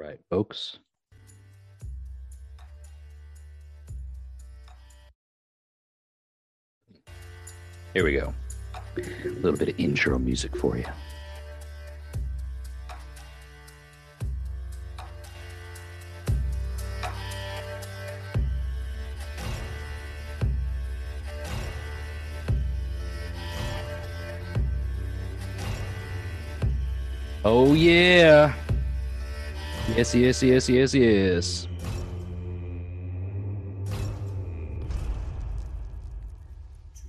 Right, folks. Here we go. A little bit of intro music for you. Oh yeah. Yes, yes, yes, yes, yes.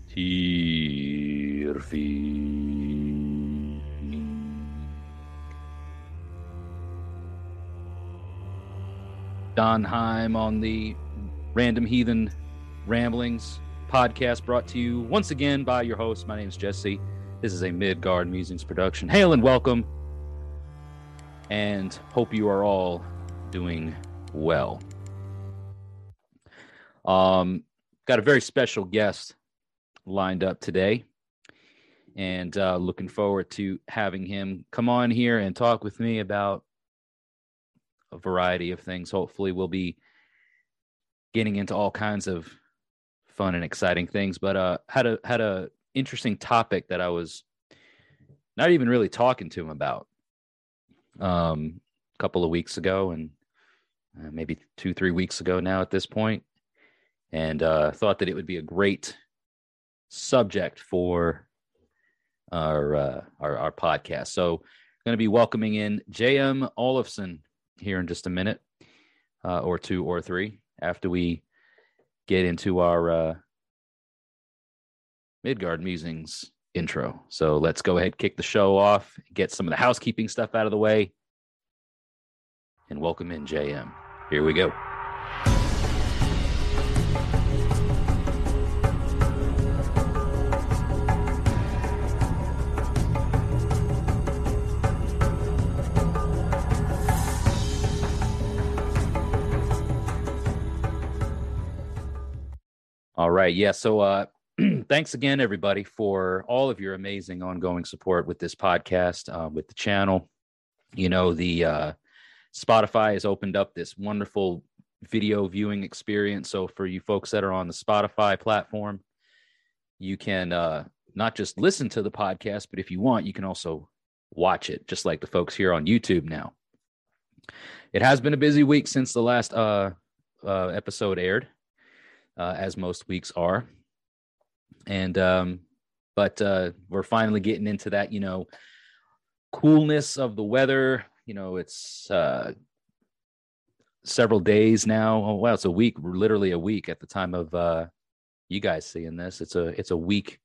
Tirfi. Donheim on the Random Heathen Ramblings podcast brought to you once again by your host. My name is Jesse. This is a Midgard Musings production. Hail and welcome and hope you are all doing well. Um, got a very special guest lined up today, and uh, looking forward to having him come on here and talk with me about a variety of things. Hopefully, we'll be getting into all kinds of fun and exciting things. But uh, had a had a interesting topic that I was not even really talking to him about um, a couple of weeks ago, and uh, maybe two, three weeks ago now at this point, and uh, thought that it would be a great subject for our uh, our, our podcast. So, going to be welcoming in J.M. Olofsson here in just a minute, uh, or two or three, after we get into our uh, Midgard musings intro. So let's go ahead, kick the show off, get some of the housekeeping stuff out of the way, and welcome in JM. Here we go. All right. Yeah. So, uh, thanks again, everybody, for all of your amazing ongoing support with this podcast, uh, with the channel. You know, the uh, Spotify has opened up this wonderful video viewing experience. So, for you folks that are on the Spotify platform, you can uh, not just listen to the podcast, but if you want, you can also watch it, just like the folks here on YouTube now. It has been a busy week since the last uh, uh, episode aired, uh, as most weeks are and um, but uh, we're finally getting into that, you know, coolness of the weather. You know, it's uh, several days now. Oh, well, it's a week, literally a week at the time of uh, you guys seeing this. It's a it's a week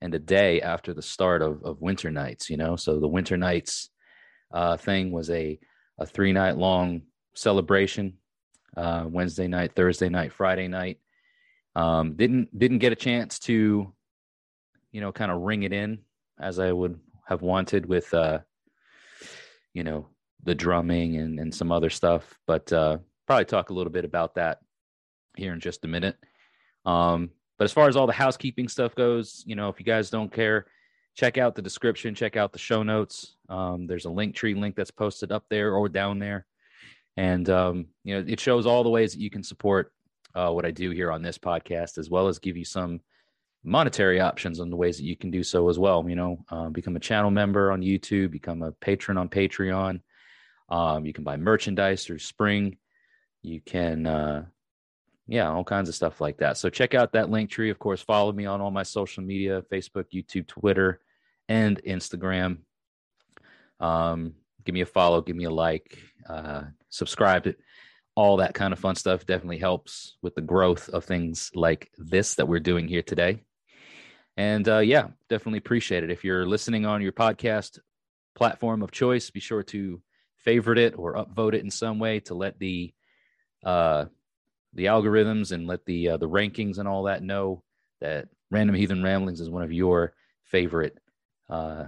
and a day after the start of of winter nights. You know, so the winter nights uh, thing was a a three night long celebration. Uh, Wednesday night, Thursday night, Friday night. Um, didn't didn't get a chance to, you know, kind of ring it in as I would have wanted with, uh, you know, the drumming and and some other stuff. But uh, probably talk a little bit about that here in just a minute. Um, but as far as all the housekeeping stuff goes, you know, if you guys don't care, check out the description, check out the show notes. Um, there's a link tree link that's posted up there or down there. And, um, you know, it shows all the ways that you can support uh, what I do here on this podcast, as well as give you some monetary options on the ways that you can do so as well. You know, uh, become a channel member on YouTube, become a patron on Patreon. Um, you can buy merchandise through Spring. You can, uh, yeah, all kinds of stuff like that. So check out that link tree. Of course, follow me on all my social media Facebook, YouTube, Twitter, and Instagram. Um, give me a follow, give me a like, uh, subscribe to all that kind of fun stuff definitely helps with the growth of things like this that we're doing here today. And uh, yeah, definitely appreciate it. If you're listening on your podcast platform of choice, be sure to favorite it or upvote it in some way to let the uh, the algorithms and let the uh, the rankings and all that know that Random Heathen Ramblings is one of your favorite uh,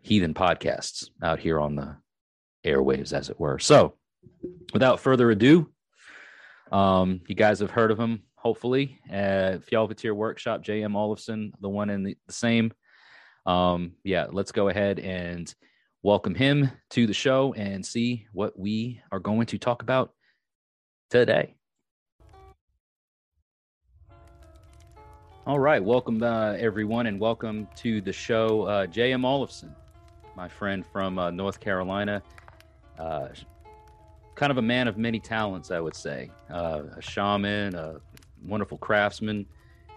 heathen podcasts out here on the airwaves, as it were. So, without further ado, um, you guys have heard of him, hopefully. Uh, Fjallvatir Workshop, J.M. Olofsson, the one in the, same. Um, yeah, let's go ahead and welcome him to the show and see what we are going to talk about today. All right, welcome uh, everyone, and welcome to the show, uh, J.M. Olofsson, my friend from uh, North Carolina. Kind of a man of many talents, I would say. Uh, a shaman, a wonderful craftsman.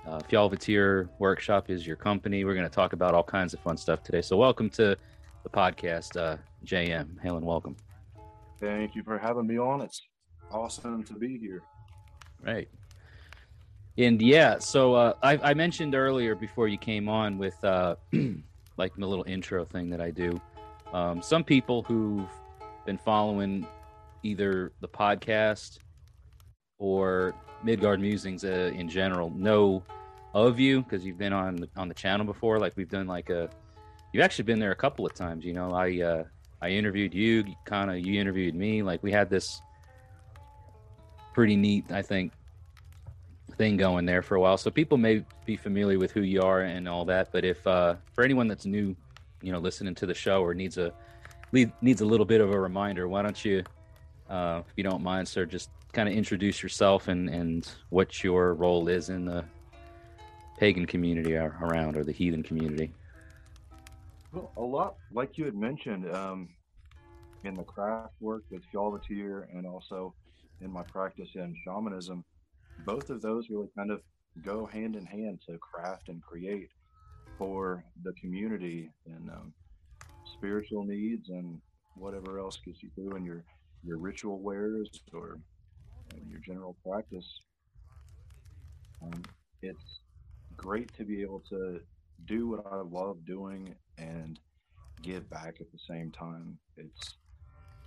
Uh, Workshop is your company. We're going to talk about all kinds of fun stuff today. So, welcome to the podcast, uh, JM. Hail and, welcome. Thank you for having me on. It's awesome to be here. Right. And yeah, so uh, I, I, mentioned earlier before you came on with uh, like my little intro thing that I do. Um, some people who've been following either the podcast or Midgard Musings uh, in general know of you because you've been on the, on the channel before. Like we've done like a, you've actually been there a couple of times. You know, I uh, I interviewed you, kind of you interviewed me. Like we had this pretty neat, I think, thing going there for a while. So people may be familiar with who you are and all that. But if uh, for anyone that's new, you know, listening to the show or needs a needs a little bit of a reminder, why don't you, uh, if you don't mind, sir, just kind of introduce yourself and and what your role is in the pagan community around or the heathen community. Well, a lot like you had mentioned um, in the craft work with Fjallvatir and also in my practice in shamanism both of those really kind of go hand in hand to craft and create for the community and um, spiritual needs and whatever else gets you through in your your ritual wares or your general practice. Um, it's great to be able to do what I love doing and give back at the same time. It's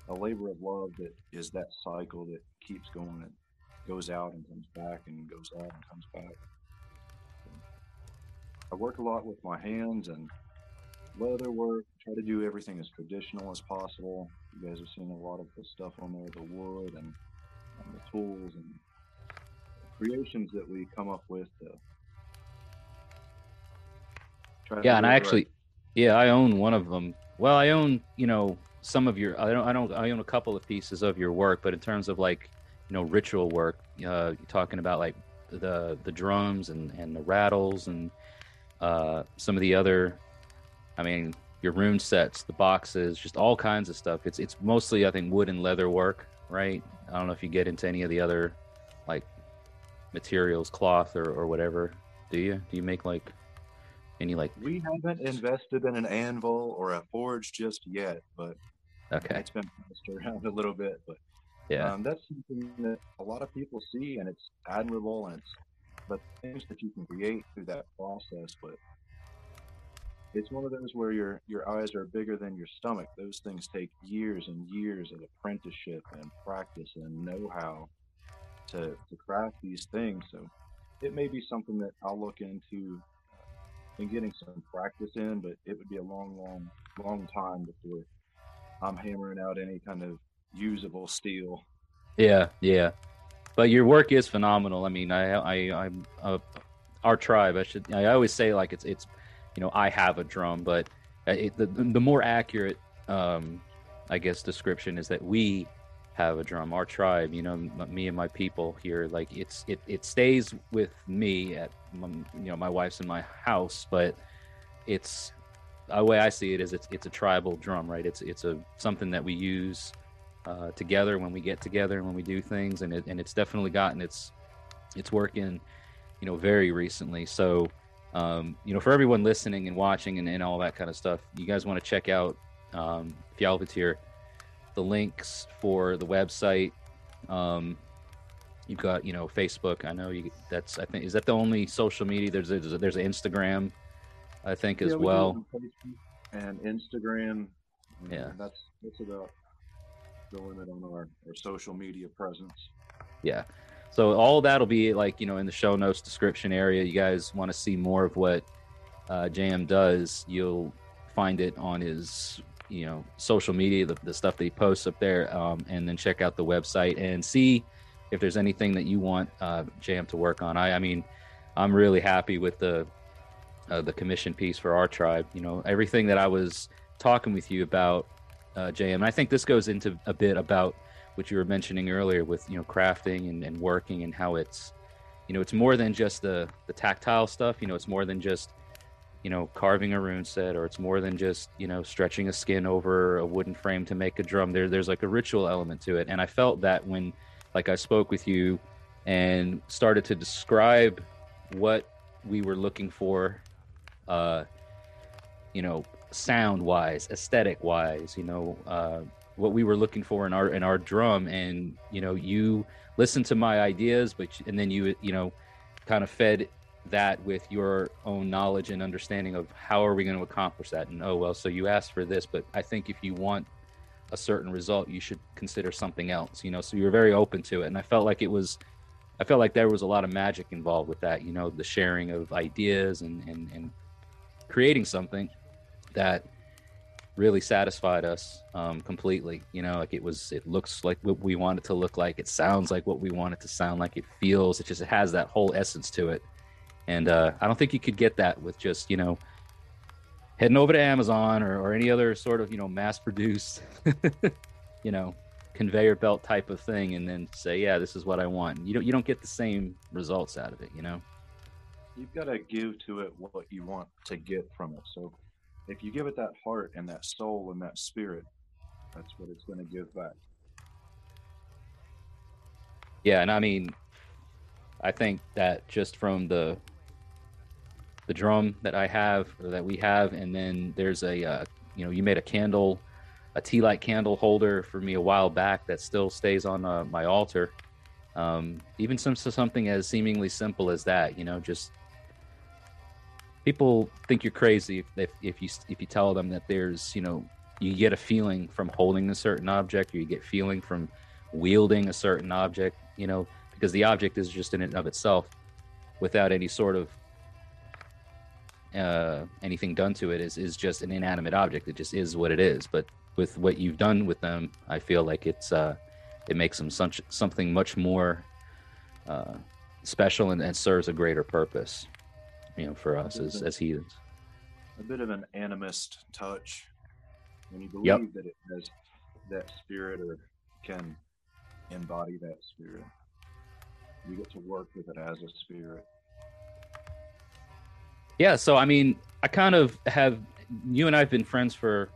a labor of love that is that cycle that keeps going It goes out and comes back and goes out and comes back. I work a lot with my hands and leather work, try to do everything as traditional as possible. You guys have seen a lot of the stuff on there, the wood and, and the tools and creations that we come up with. yeah, and I actually, right. yeah, I own one of them. Well, I own, you know, some of your. I don't. I don't. I own a couple of pieces of your work, but in terms of like you know ritual work. Uh, talking about like the the drums and and the rattles and uh, some of the other. I mean, your rune sets, the boxes, just all kinds of stuff. It's it's mostly I think wood and leather work, right? I don't know if you get into any of the other like materials, cloth or or whatever. Do you? Do you make like any like? We haven't invested in an anvil or a forge just yet, but okay, it's been passed around a little bit, but yeah. Um, that's something that a lot of people see and it's admirable and it's the things that you can create through that process. But it's one of those where your your eyes are bigger than your stomach. Those things take years and years of apprenticeship and practice and know-how to to craft these things. So it may be something that I'll look into and uh, getting some practice in, but it would be a long, long, long time before I'm hammering out any kind of usable steel. Yeah, yeah. But your work is phenomenal. I mean, I, I, I'm uh, our tribe. I should. I always say like it's, it's, you know, I have a drum, but uh, it, the the more accurate, um, I guess, description is that we have a drum. Our tribe, you know, me and my people here, like it's it it stays with me at, you know, my wife's in my house, but it's the way I see it is it's it's a tribal drum, right? It's it's a something that we use uh, together when we get together and when we do things, and it, and it's definitely gotten its its working, you know, very recently. So, um, you know, for everyone listening and watching and, and all that kind of stuff, you guys want to check out um, the links for the website. Um, you've got you know Facebook. I know you. That's I think is that the only social media. There's a, there's an Instagram I think Yeah, as we well. and Instagram. and Yeah. that's that's about the limit on our, our social media presence. Yeah. So all that'll be like, you know, in the show notes description area. You guys want to see more of what uh, JM does, you'll find it on his, you know, social media, the, the stuff that he posts up there. Um, and then check out the website and see if there's anything that you want uh, JM to work on. I, I mean, I'm really happy with the uh, the commission piece for our tribe. You know, everything that I was talking with you about, uh, JM. And I think this goes into a bit about what you were mentioning earlier with you know crafting and, and working and how it's you know it's more than just the the tactile stuff. You know it's more than just you know carving a rune set or it's more than just you know stretching a skin over a wooden frame to make a drum. There there's like a ritual element to it. And i felt that when like i spoke with you and started to describe what we were looking for uh you know sound wise aesthetic wise you know uh what we were looking for in our in our drum. And you know you listened to my ideas but and then you you know kind of fed that with your own knowledge and understanding of how are we going to accomplish that? And oh well so you asked for this but i think if you want a certain result you should consider something else you know? So you were very open to it. And i felt like it was i felt like there was a lot of magic involved with that you know the sharing of ideas and and, and creating something that really satisfied us um, completely. You know, like it was, it looks like what we want it to look like. It sounds like what we want it to sound like. It feels, it just it has that whole essence to it. And uh, I don't think you could get that with just, you know, heading over to Amazon or, or any other sort of, you know, mass produced, you know, conveyor belt type of thing and then say, yeah, this is what I want. You don't, you don't get the same results out of it, you know? You've got to give to it what you want to get from it. So if you give it that heart and that soul and that spirit, that's what it's going to give back. Yeah, and I mean, I think that just from the the drum that I have or that we have, and then there's a uh, you know you made a candle, a tea light candle holder for me a while back that still stays on uh, my altar. Um, even some something as seemingly simple as that, you know, just people think you're crazy if, if if you if you tell them that there's you know you get a feeling from holding a certain object or you get feeling from wielding a certain object you know because the object is just in and of itself without any sort of uh, anything done to it is is just an inanimate object. It just is what it is. But with what you've done with them i feel like it's uh it makes them such something much more uh special and, and serves a greater purpose you know for us as as heathens A bit of an animist touch when you believe Yep. that it has that spirit or can embody that spirit. You get to work with it as a spirit. Yeah, so I mean, I kind of have you and I've been friends for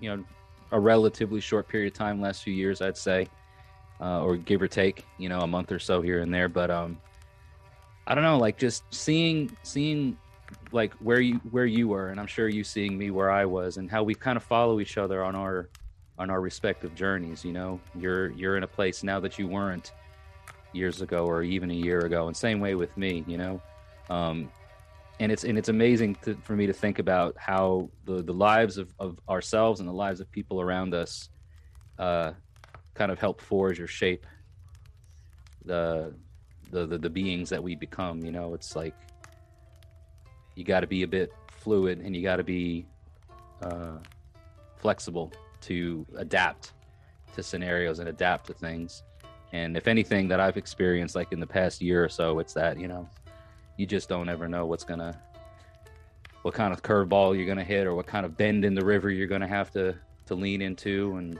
you know a relatively short period of time, last few years, I'd say, uh, or give or take, you know, a month or so here and there. But um, I don't know, like just seeing seeing like where you where you were, and I'm sure you seeing me where I was, and how we kind of follow each other on our on our respective journeys. You know, you're you're in a place now that you weren't years ago or even a year ago, and same way with me. You know. Um, and it's and it's amazing to, for me to think about how the the lives of, of ourselves and the lives of people around us uh, kind of help forge or shape the, the the the beings that we become you know it's like you got to be a bit fluid and you got to be uh, flexible to adapt to scenarios and adapt to things. And if anything that i've experienced like in the past year or so it's that you know you just don't ever know what's gonna what kind of curveball you're gonna hit or what kind of bend in the river you're gonna have to to lean into and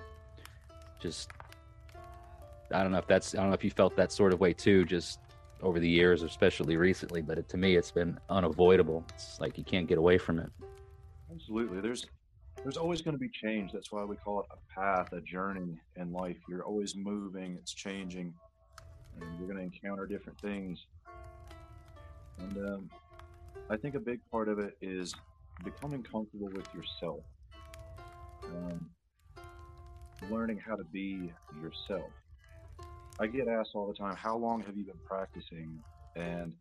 just I don't know if that's I don't know if you felt that sort of way too just over the years especially recently but it, to me it's been unavoidable it's like you can't get away from it Absolutely. There's there's always going to be change. That's why we call it a path, a journey in life. You're always moving, it's changing, and you're going to encounter different things. And um, I think a big part of it is becoming comfortable with yourself, um, learning how to be yourself. I get asked all the time, "How long have you been practicing?" And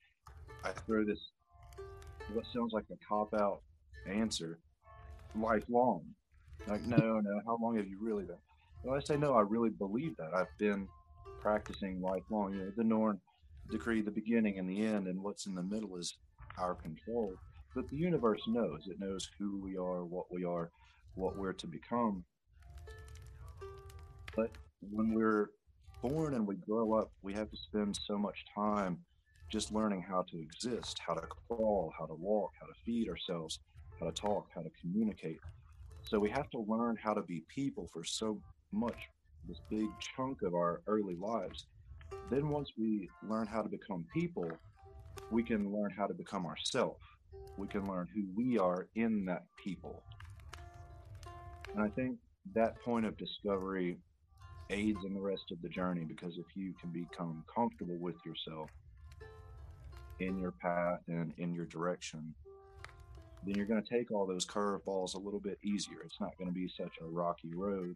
I throw this what sounds like a cop out answer lifelong. Like, no, no, how long have you really been? Well, I say, no, I really believe that. I've been practicing lifelong. You know, the Norn decree, the beginning and the end, and what's in the middle is our control. But the universe knows. It knows who we are, what we are, what we're to become. But when we're born and we grow up, we have to spend so much time just learning how to exist, how to crawl, how to walk, how to feed ourselves, how to talk, how to communicate. So we have to learn how to be people for so much, this big chunk of our early lives. Then once we learn how to become people, we can learn how to become ourselves. We can learn who we are in that people. And I think that point of discovery aids in the rest of the journey because if you can become comfortable with yourself in your path and in your direction, then you're going to take all those curveballs a little bit easier. It's not going to be such a rocky road.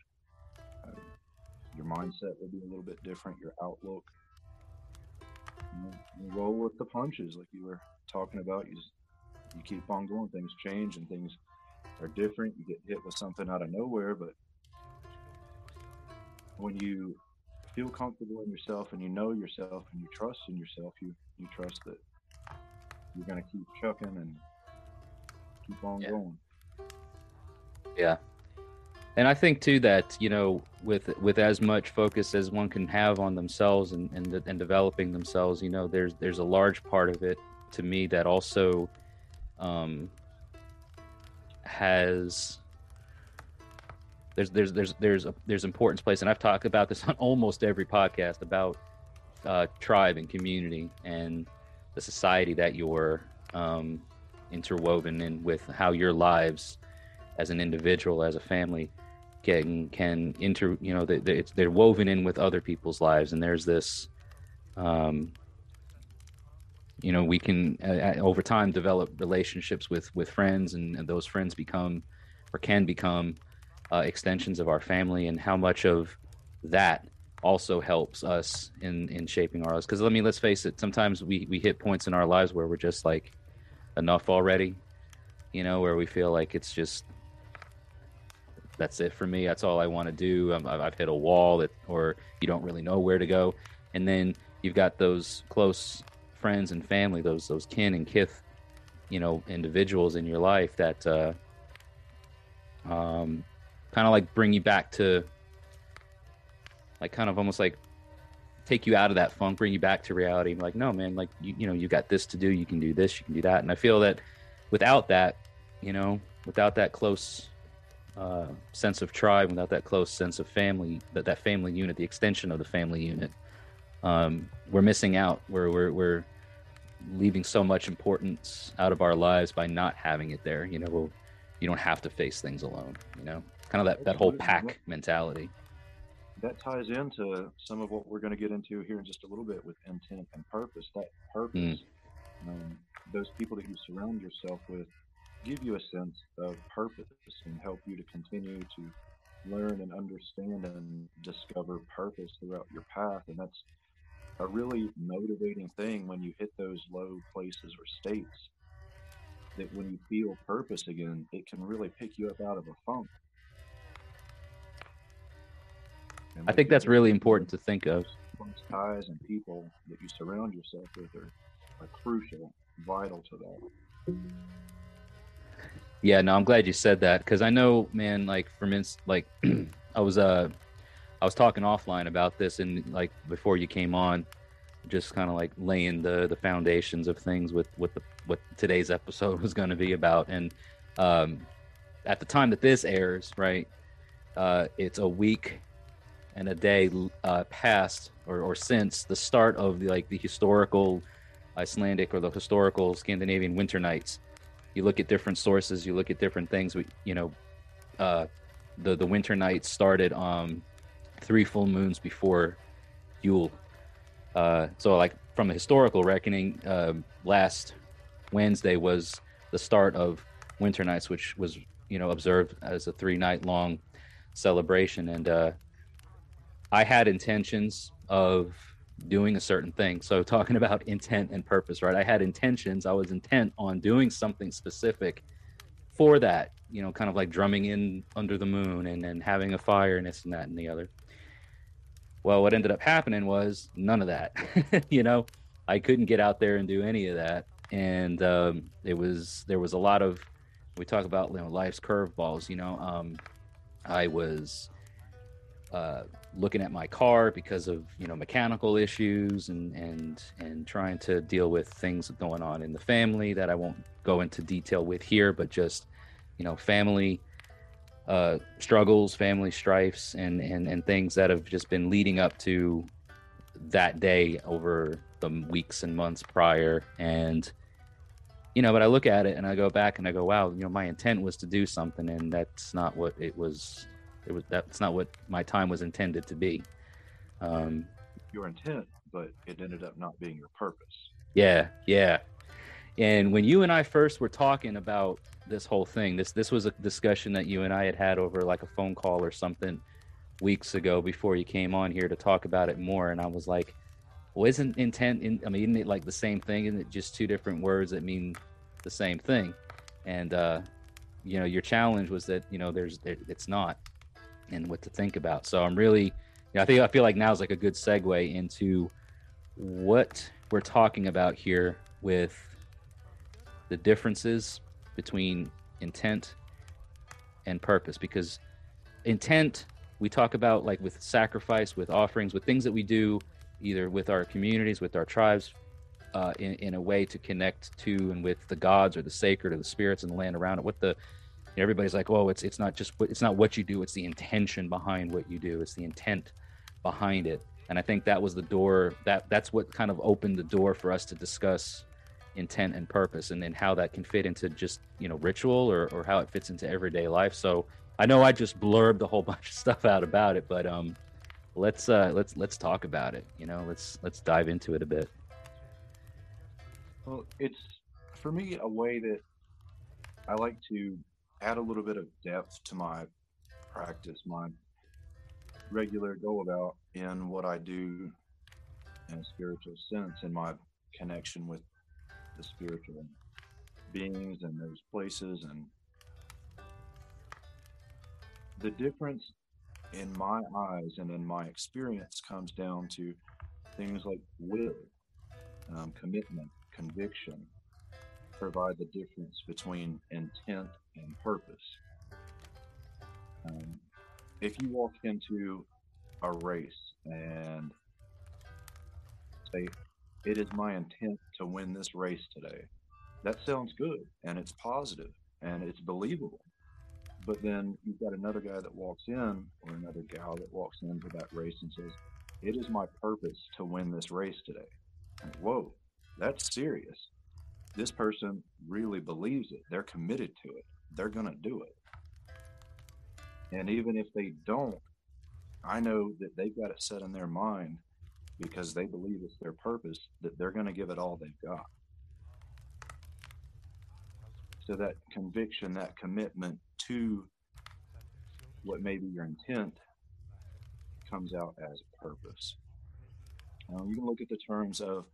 Uh, your mindset will be a little bit different, your outlook. You, roll with the punches, like you were talking about. You, you keep on going, things change and things are different. You get hit with something out of nowhere, but when you feel comfortable in yourself and you know yourself and you trust in yourself, you you trust that you're gonna keep chucking and keep on Yeah. going. Yeah. And I think too that, you know, with with as much focus as one can have on themselves and and, and developing themselves, you know, there's there's a large part of it to me that also um has there's there's there's there's a, there's importance placed and I've talked about this on almost every podcast about uh, tribe and community and the society that you're um, interwoven in with how your lives as an individual as a family can can inter you know they, they, they're woven in with other people's lives. And there's this um you know we can uh, over time develop relationships with with friends and, and those friends become or can become uh, extensions of our family and how much of that also helps us in in shaping our lives. Because i mean let's face it sometimes we we hit points in our lives where we're just like enough already you know where we feel like it's just that's it for me that's all i want to do I'm, i've hit a wall that or you don't really know where to go. And then you've got those close friends and family those those kin and kith you know individuals in your life that uh um kind of like bring you back to like kind of almost like take you out of that funk bring you back to reality like no man like you, you know you got this to do you can do this you can do that. And i feel that without that you know without that close uh, sense of tribe without that close sense of family that that family unit the extension of the family unit um, we're missing out. We're, we're we're leaving so much importance out of our lives by not having it there. You know we'll, you don't have to face things alone you know kind of that, that whole pack mentality That ties into some of what we're going to get into here in just a little bit with intent and purpose. That purpose, um, those people that you surround yourself with, give you a sense of purpose and help you to continue to learn and understand and discover purpose throughout your path. And that's a really motivating thing when you hit those low places or states. That when you feel purpose again, it can really pick you up out of a funk. I think that's really important to think of ties and people that you surround yourself with are, are crucial, vital to that. Yeah, no, I'm glad you said that because I know, man. Like from ins- like, I was uh, I was talking offline about this and like before you came on, just kind of like laying the the foundations of things with what the what today's episode was going to be about. And um, at the time that this airs, right, uh, it's a week and a day uh, past or or since the start of the like the historical Icelandic or the historical Scandinavian winter nights. You look at different sources you look at different things. We you know uh the the winter nights started um three full moons before yule. Uh so like from a historical reckoning um last wednesday was the start of winter nights which was you know observed as a three night long celebration. And uh i had intentions of doing a certain thing. So talking about intent and purpose, right? I had intentions. I was intent on doing something specific for that, you know, kind of like drumming in under the moon and, and having a fire and this and that and the other. Well, what ended up happening was none of that. you know, I couldn't get out there and do any of that. And um, it was, there was a lot of, we talk about, you know, life's curveballs, you know, um, I was, uh, looking at my car because of you know mechanical issues and and and trying to deal with things going on in the family that I won't go into detail with here, but just you know family uh, struggles, family strifes, and and and things that have just been leading up to that day over the weeks and months prior, and you know, but I look at it and I go back and I go, wow, you know, my intent was to do something, and that's not what it was it was that's not what my time was intended to be. Um, your intent, but it ended up not being your purpose. Yeah, yeah. And when you and I first were talking about this whole thing, this this was a discussion that you and I had had over like a phone call or something weeks ago before you came on here to talk about it more. And I was like, well, isn't intent in, I mean, isn't it like the same thing? Isn't it just two different words that mean the same thing? And, uh, you know, your challenge was that, you know, there's, it's not and what to think about. So I'm really, you know, I think I feel like now is like a good segue into what we're talking about here with the differences between intent and purpose because intent we talk about like with sacrifice with offerings with things that we do either with our communities with our tribes uh, in, in a way to connect to and with the gods or the sacred or the spirits in the land around it what the everybody's like, "Oh, it's it's not just it's not what you do; it's the intention behind what you do. It's the intent behind it." And I think that was the door that that's what kind of opened the door for us to discuss intent and purpose, and then how that can fit into just you know ritual or or how it fits into everyday life. So I know I just blurbed a whole bunch of stuff out about it, but um, let's uh let's let's talk about it. You know, let's let's dive into it a bit. Well, it's for me a way that I like to add a little bit of depth to my practice, my regular go about in what I do in a spiritual sense, in my connection with the spiritual beings and those places. And the difference in my eyes and in my experience comes down to things like will, um, commitment, conviction, provide the difference between intent and purpose. Um, if you walk into a race and say, It is my intent to win this race today, that sounds good and it's positive and it's believable. But then you've got another guy that walks in or another gal that walks into that race and says, It is my purpose to win this race today. And, whoa, that's serious. This person really believes it. They're committed to it they're going to do it. And even if they don't, I know that they've got it set in their mind because they believe it's their purpose that they're going to give it all they've got. So that conviction, that commitment to what may be your intent comes out as purpose. Now, you can look at the terms of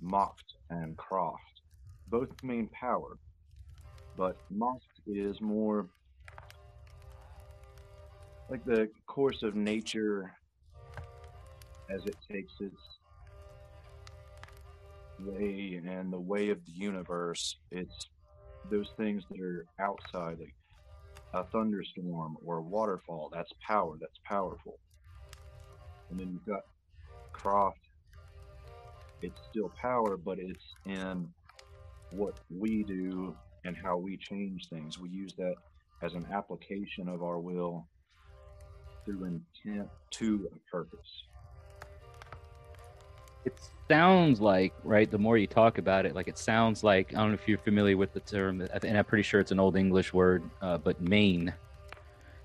Macht and Kraft. Both mean power, but Macht is more like the course of nature as it takes its way and the way of the universe. It's those things that are outside, like a thunderstorm or a waterfall. That's power. That's powerful. And then you've got Kraft. It's still power, but it's in what we do and how we change things. We use that as an application of our will through intent to a purpose. It sounds like, right, the more you talk about it, like it sounds like, I don't know if you're familiar with the term, and I'm pretty sure it's an Old English word, uh, but main.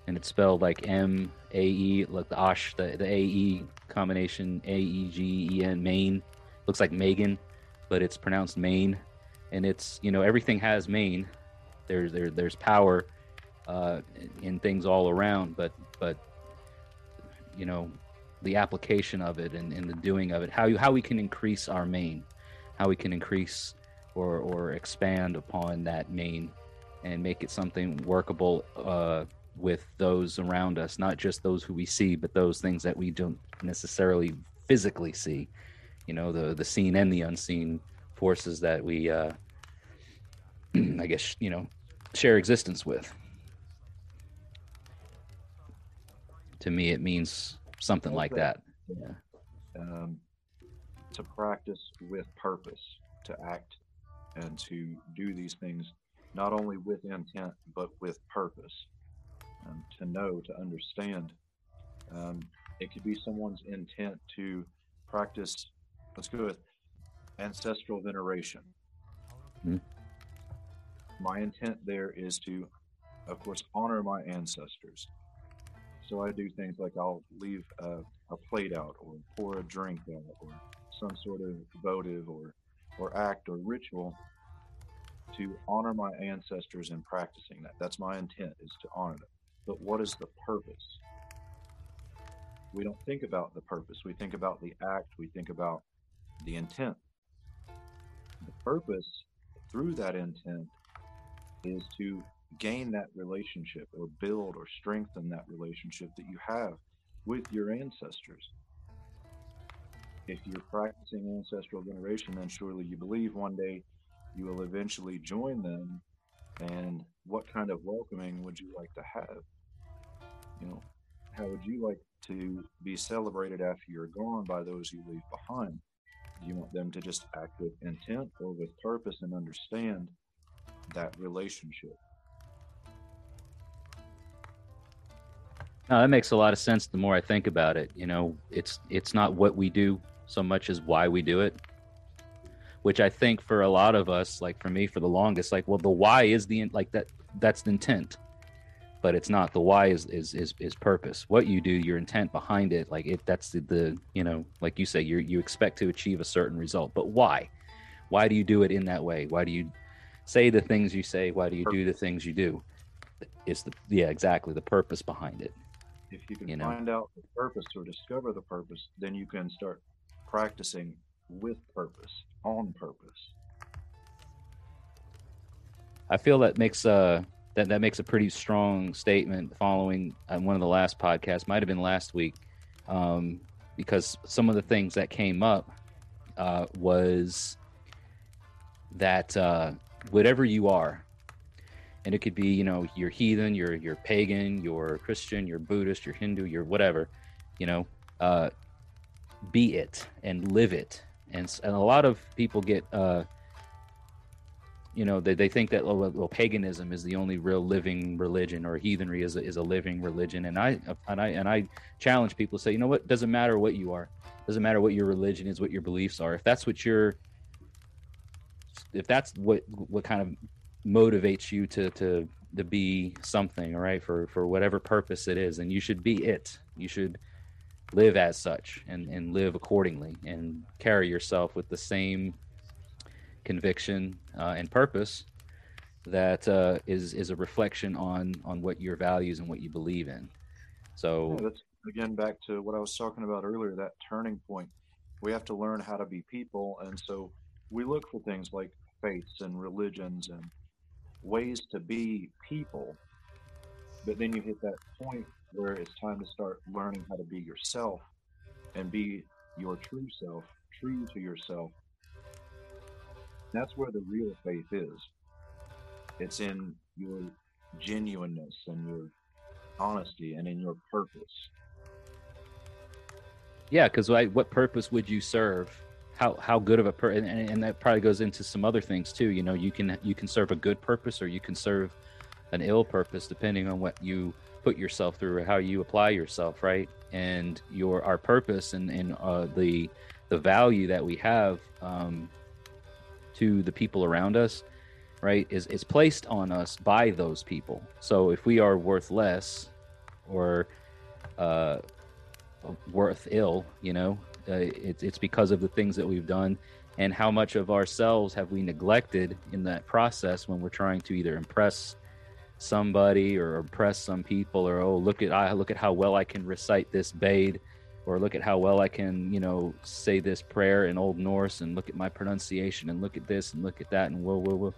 And it's spelled like M A E, like the Osh, the, the A E combination, A E G E N, main. Looks like Megan, but it's pronounced Maine and it's you know everything has main. There's there there's power uh, in things all around, but but you know the application of it and, and the doing of it how you how we can increase our main how we can increase or or expand upon that main and make it something workable uh, with those around us not just those who we see but those things that we don't necessarily physically see you know the the seen and the unseen forces that we uh i guess you know share existence with. To me it means something like that. Yeah um, to practice with purpose to act and to do these things not only with intent but with purpose. Um, to know to understand. Um, it could be someone's intent to practice let's go with ancestral veneration. Mhm. My intent there is to of course honor my ancestors. So i do things like i'll leave a, a plate out or pour a drink out or some sort of votive or or act or ritual to honor my ancestors in practicing that. That's my intent is to honor them. But what is the purpose? We don't think about the purpose. We think about the act. We think about the intent. The purpose through that intent is to gain that relationship or build or strengthen that relationship that you have with your ancestors. If you're practicing ancestral veneration, then surely you believe one day you will eventually join them. And what kind of welcoming would you like to have? You know, how would you like to be celebrated after you're gone by those you leave behind? Do you want them to just act with intent or with purpose and understand that relationship? No, that makes a lot of sense the more I think about it. You know, it's it's not what we do so much as why we do it. Which I think for a lot of us, like for me, for the longest, like, well, the why is the like that that's the intent, but it's not. The why is is is, is purpose. What you do, your intent behind it, like it that's the, the you know, like you say, you you expect to achieve a certain result, but why? Why do you do it in that way? Why do you say the things you say? Why do you do the things you do? it's the yeah exactly the purpose behind it. If you can You know. find out the purpose or discover the purpose, then you can start practicing with purpose, on purpose. I feel that makes uh that that makes a pretty strong statement following uh, one of the last podcasts, might have been last week, um, because some of the things that came up uh, was that uh, whatever you are, and it could be you know you're heathen, you're you're pagan, you're Christian, you're Buddhist, you're Hindu, you're whatever, you know, uh, be it and live it, and and a lot of people get. Uh, you know they, they think that oh, well, well paganism is the only real living religion or heathenry is a, is a living religion. And i and i and i challenge people to say you know what? Doesn't matter what you are. Doesn't matter what your religion is what your beliefs are. If that's what you're if that's what what kind of motivates you to to to be something all right for for whatever purpose it is and you should be it you should live as such and and live accordingly and carry yourself with the same conviction uh, and purpose that uh, is is a reflection on on what your values and what you believe in. So Yeah, that's again back to what I was talking about earlier, that turning point. We have to learn how to be people. And so we look for things like faiths and religions and ways to be people. But then you hit that point where it's time to start learning how to be yourself and be your true self, true to yourself. That's where the real faith is. It's in your genuineness and your honesty and in your purpose. yeah, because what purpose would you serve? How how good of a person and, and that probably goes into some other things too. You know, you can you can serve a good purpose or you can serve an ill purpose depending on what you put yourself through or how you apply yourself, right? And your our purpose and and uh, the the value that we have um, to the people around us, right, is is placed on us by those people. So if we are worth less or uh, worth ill, you know, uh, it's it's because of the things that we've done and how much of ourselves have we neglected in that process when we're trying to either impress somebody or impress some people or oh look at I look at how well I can recite this Bade or look at how well I can, you know, say this prayer in Old Norse and look at my pronunciation and look at this and look at that and whoa, whoa, whoa.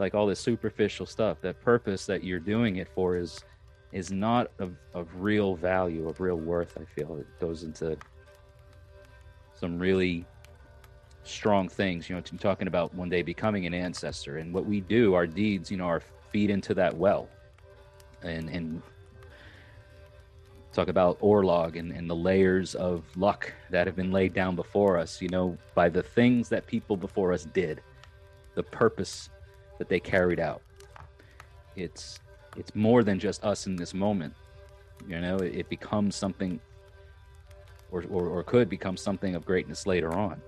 Like all this superficial stuff. That purpose that you're doing it for is is not of, of real value, of real worth, I feel. It goes into some really strong things, you know, talking about one day becoming an ancestor and what we do, our deeds, you know, are feed into that well. And and talk about Orlog and, and the layers of luck that have been laid down before us, you know, by the things that people before us did, the purpose that they carried out. It's it's more than just us in this moment. You know, it, it becomes something or, or, or could become something of greatness later on.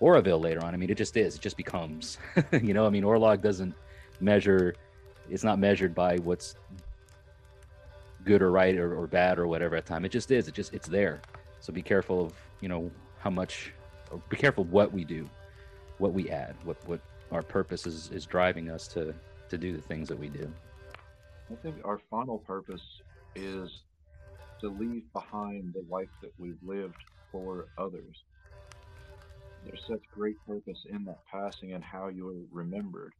Oroville later on. I mean, it just is. It just becomes. you know, I mean, Orlog doesn't measure. It's not measured by what's good or right or, or bad or whatever at time. It just is. It just it's there. So be careful of you know how much. be careful what we do, what we add, what what our purpose is is driving us to to do the things that we do. I think our final purpose is to leave behind the life that we've lived for others. There's such great purpose in that passing and how you're remembered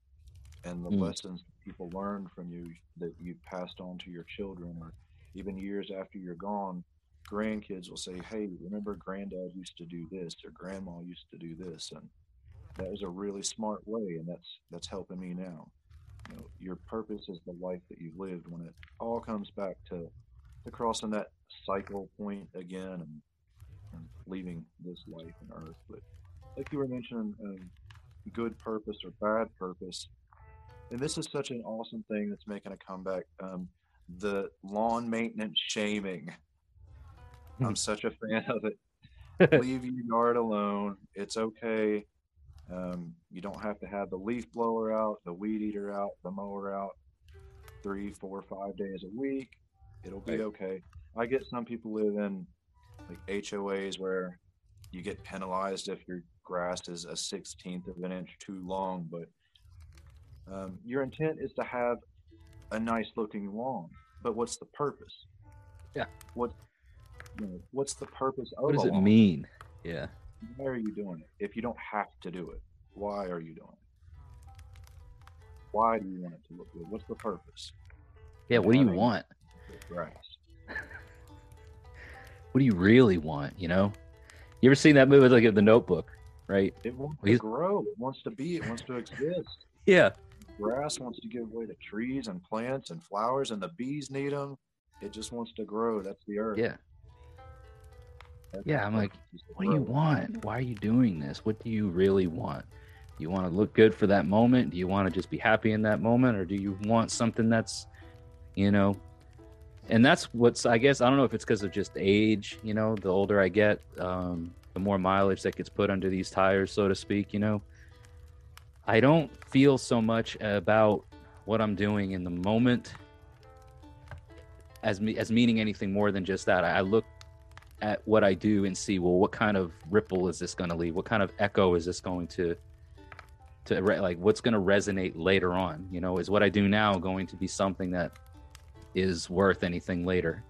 and the mm. lessons people learn from you that you've passed on to your children or even years after you're gone grandkids will say hey remember granddad used to do this or grandma used to do this and that was a really smart way and that's that's helping me now you know your purpose is the life that you've lived when it all comes back to to crossing that cycle point again and, and leaving this life on earth but like you were mentioning um, good purpose or bad purpose and this is such an awesome thing that's making a comeback. Um, the lawn maintenance shaming. I'm hmm. such a fan of it. Leave your yard alone. It's okay. Um, you don't have to have the leaf blower out, the weed eater out, the mower out three, four, five days a week. It'll be okay. I get some people live in like HOAs where you get penalized if your grass is a sixteenth of an inch too long, but um, your intent is to have a nice looking lawn, but what's the purpose? Yeah. What you know, what's the purpose of What does it lawn? mean? Yeah. Why are you doing it? If you don't have to do it, why are you doing it? Why do you want it to look good? What's the purpose? Yeah, what do you want? Grass. what do you really want? You know, you ever seen that movie like the Notebook, right? It wants to grow. It wants to be. It wants to exist. Yeah, grass wants to give way to trees and plants and flowers, and the bees need them. It just wants to grow. That's the earth. Yeah. That's yeah, I'm like, what do you want? Why are you doing this? What do you really want? Do you want to look good for that moment? Do you want to just be happy in that moment? Or do you want something that's, you know, and that's what's, I guess, I don't know if it's because of just age, you know, the older I get, um, the more mileage that gets put under these tires, so to speak, you know. I don't feel so much about what I'm doing in the moment as me as meaning anything more than just that. I look at what I do and see, well, what kind of ripple is this going to leave? What kind of echo is this going to to like? What's going to resonate later on? You know, is what I do now going to be something that is worth anything later?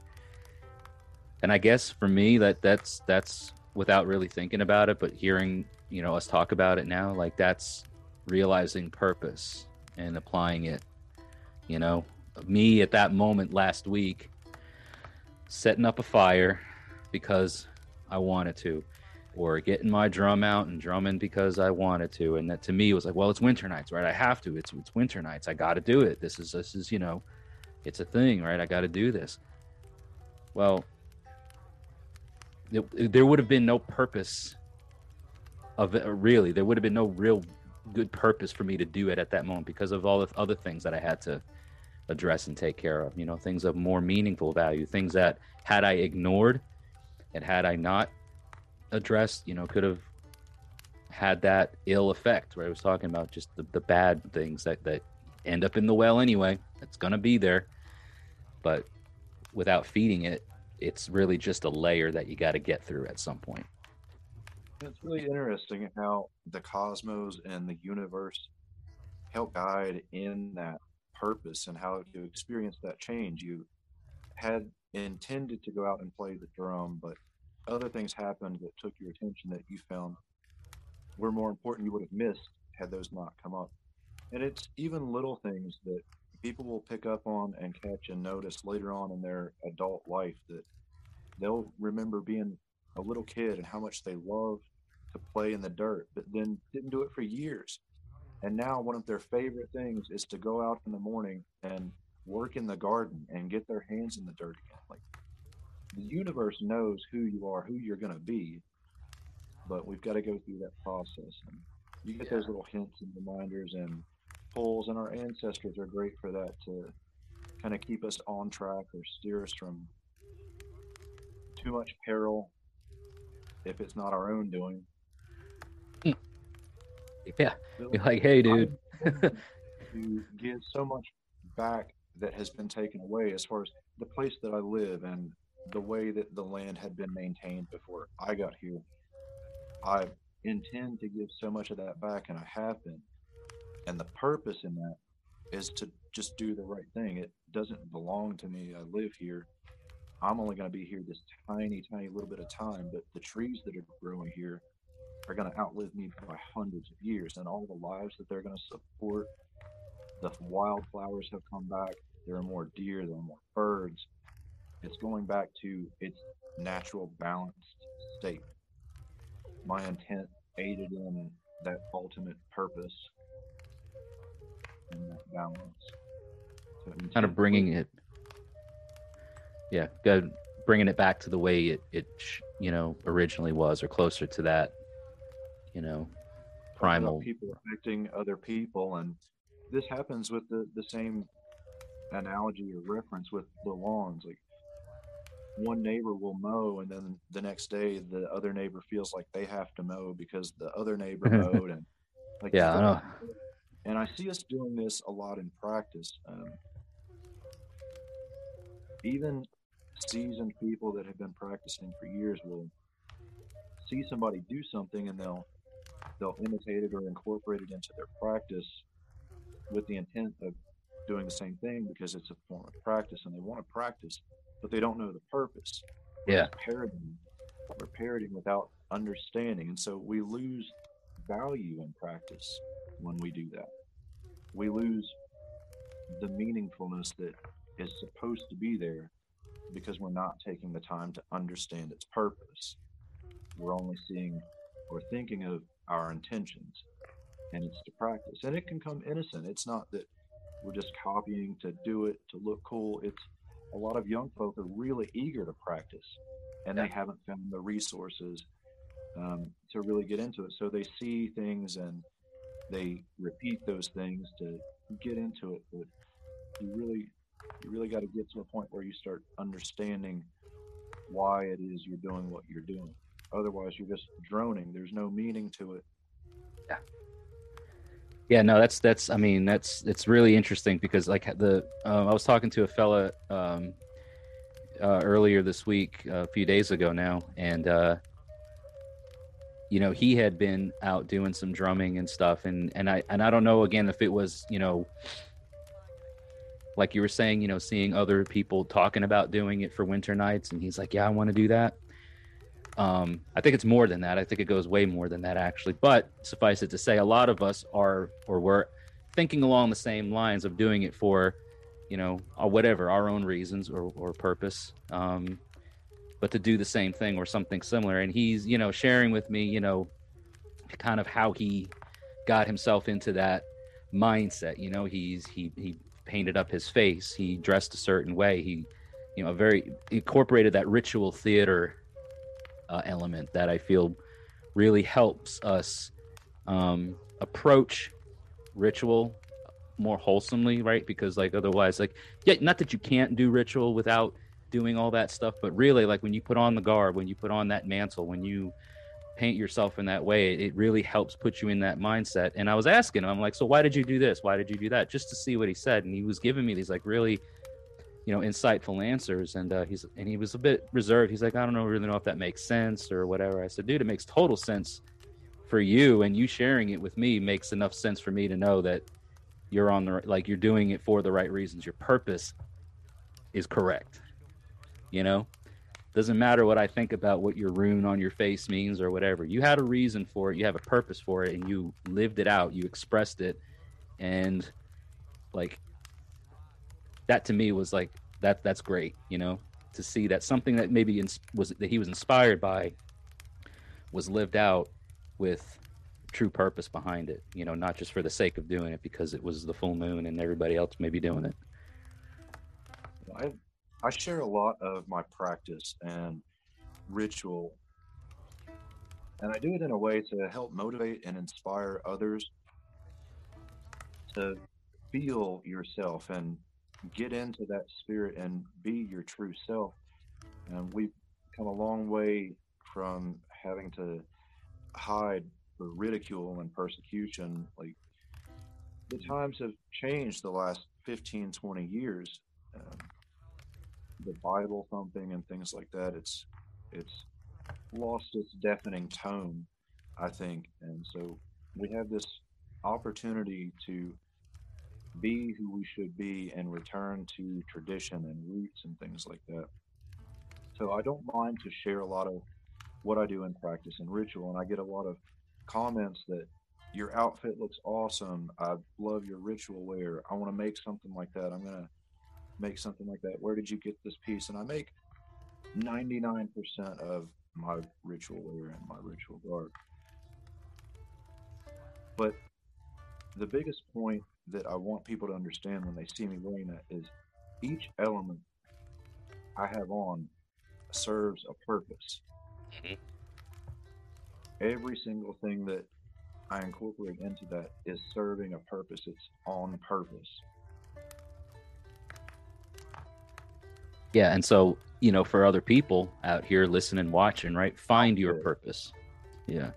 And I guess for me, that that's that's without really thinking about it, but hearing you know us talk about it now, like that's realizing purpose and applying it. You know, me at that moment last week, setting up a fire because I wanted to, or getting my drum out and drumming because I wanted to. And that to me was like, well, it's winter nights, right? I have to. It's it's winter nights. I got to do it. This is this is you know, it's a thing, right? I got to do this. Well, it, there would have been no purpose of it, really. There would have been no real good purpose for me to do it at that moment because of all the other things that I had to address and take care of. You know, things of more meaningful value, things that had I ignored and had I not addressed, you know, could have had that ill effect where I was talking about just the, the bad things that, that end up in the well anyway. It's going to be there. But without feeding it, it's really just a layer that you got to get through at some point. It's really interesting how the cosmos and the universe help guide in that purpose and how you experience that change. You had intended to go out and play the drum, but other things happened that took your attention that you found were more important you would have missed had those not come up. And it's even little things that people will pick up on and catch and notice later on in their adult life that they'll remember being a little kid and how much they loved to play in the dirt, but then didn't do it for years. And now one of their favorite things is to go out in the morning and work in the garden and get their hands in the dirt again. Like the universe knows who you are, who you're going to be, but we've got to go through that process. And you get yeah. those little hints and reminders and pulls, and our ancestors are great for that to kind of keep us on track or steer us from too much peril if it's not our own doing. Mm. Yeah, you're like, hey, dude. you give so much back that has been taken away as far as the place that I live and the way that the land had been maintained before I got here. I intend to give so much of that back, and I have been. And the purpose in that is to just do the right thing. It doesn't belong to me. I live here. I'm only going to be here this tiny, tiny little bit of time, but the trees that are growing here are going to outlive me by hundreds of years, and all the lives that they're going to support. The wildflowers have come back. There are more deer. There are more birds. It's going back to its natural balanced state. My intent aided in that ultimate purpose and that balance. So kind of bringing it, yeah, good, bringing it back to the way it, it, you know, originally was, or closer to that you know, primal people affecting other people, and this happens with the the same analogy or reference with the lawns. Like one neighbor will mow, and then the next day the other neighbor feels like they have to mow because the other neighbor mowed, and like yeah, I know. And I see us doing this a lot in practice. Um, even seasoned people that have been practicing for years will see somebody do something and they'll they'll imitate it or incorporate it into their practice with the intent of doing the same thing because it's a form of practice and they want to practice, but they don't know the purpose. Yeah. Parroting, we're parroting without understanding. And so we lose value in practice when we do that. We lose the meaningfulness that is supposed to be there because we're not taking the time to understand its purpose. We're only seeing or thinking of our intentions and it's to practice. And it can come innocent. It's not that we're just copying to do it to look cool. It's a lot of young folk are really eager to practice and they haven't found the resources um, to really get into it. So they see things and they repeat those things to get into it but you really you really got to get to a point where you start understanding why it is you're doing what you're doing Otherwise, you're just droning. There's no meaning to it. Yeah. Yeah, no, that's that's. I mean, that's it's really interesting because like the uh, I was talking to a fella um, uh, earlier this week, a few days ago now, and uh, you know he had been out doing some drumming and stuff, and and I and I don't know again if it was you know like you were saying, you know, seeing other people talking about doing it for winter nights, and he's like, yeah, I want to do that. Um, I think it's more than that. I think it goes way more than that, actually. But suffice it to say, a lot of us are or we're thinking along the same lines of doing it for, you know, uh, whatever our own reasons or, or purpose. Um, but to do the same thing or something similar. And he's, you know, sharing with me, you know, kind of how he got himself into that mindset. You know, he's he he painted up his face, he dressed a certain way, he, you know, very incorporated that ritual theater uh, element that I feel really helps us um, approach ritual more wholesomely, right? Because like otherwise, like yeah, not that you can't do ritual without doing all that stuff, but really like when you put on the garb, when you put on that mantle, when you paint yourself in that way, it really helps put you in that mindset. And I was asking him, I'm like, so why did you do this? Why did you do that? Just to see what he said. And he was giving me these like really you know insightful answers and uh, he's and he was a bit reserved he's like i don't know really know if that makes sense or whatever i said dude it makes total sense for you and you sharing it with me makes enough sense for me to know that you're on the like you're doing it for the right reasons your purpose is correct you know? Doesn't matter what I think about what your rune on your face means or whatever. You had a reason for it, you have a purpose for it, and you lived it out, you expressed it, and like that to me was like that that's great, you know, to see that something that maybe was that he was inspired by was lived out with true purpose behind it, you know, not just for the sake of doing it because it was the full moon and everybody else may be doing it. I I share a lot of my practice and ritual and I do it in a way to help motivate and inspire others to feel yourself and get into that spirit and be your true self. And we've come a long way from having to hide for ridicule and persecution. Like the times have changed the last 15, 20 years. Um, the Bible thumping and things like that, it's it's lost its deafening tone, I think. And so we have this opportunity to be who we should be and return to tradition and roots and things like that. So I don't mind to share a lot of what I do in practice and ritual, and I get a lot of comments that your outfit looks awesome. I love your ritual wear. I want to make something like that. I'm gonna make something like that. Where did you get this piece? And I make 99% of my ritual wear and my ritual garb. But the biggest point that I want people to understand when they see me wearing that is each element I have on serves a purpose. Mm-hmm. Every single thing that I incorporate into that is serving a purpose. It's on purpose. Yeah, and so you know, for other people out here listening, watching, right? Find your purpose. Yeah.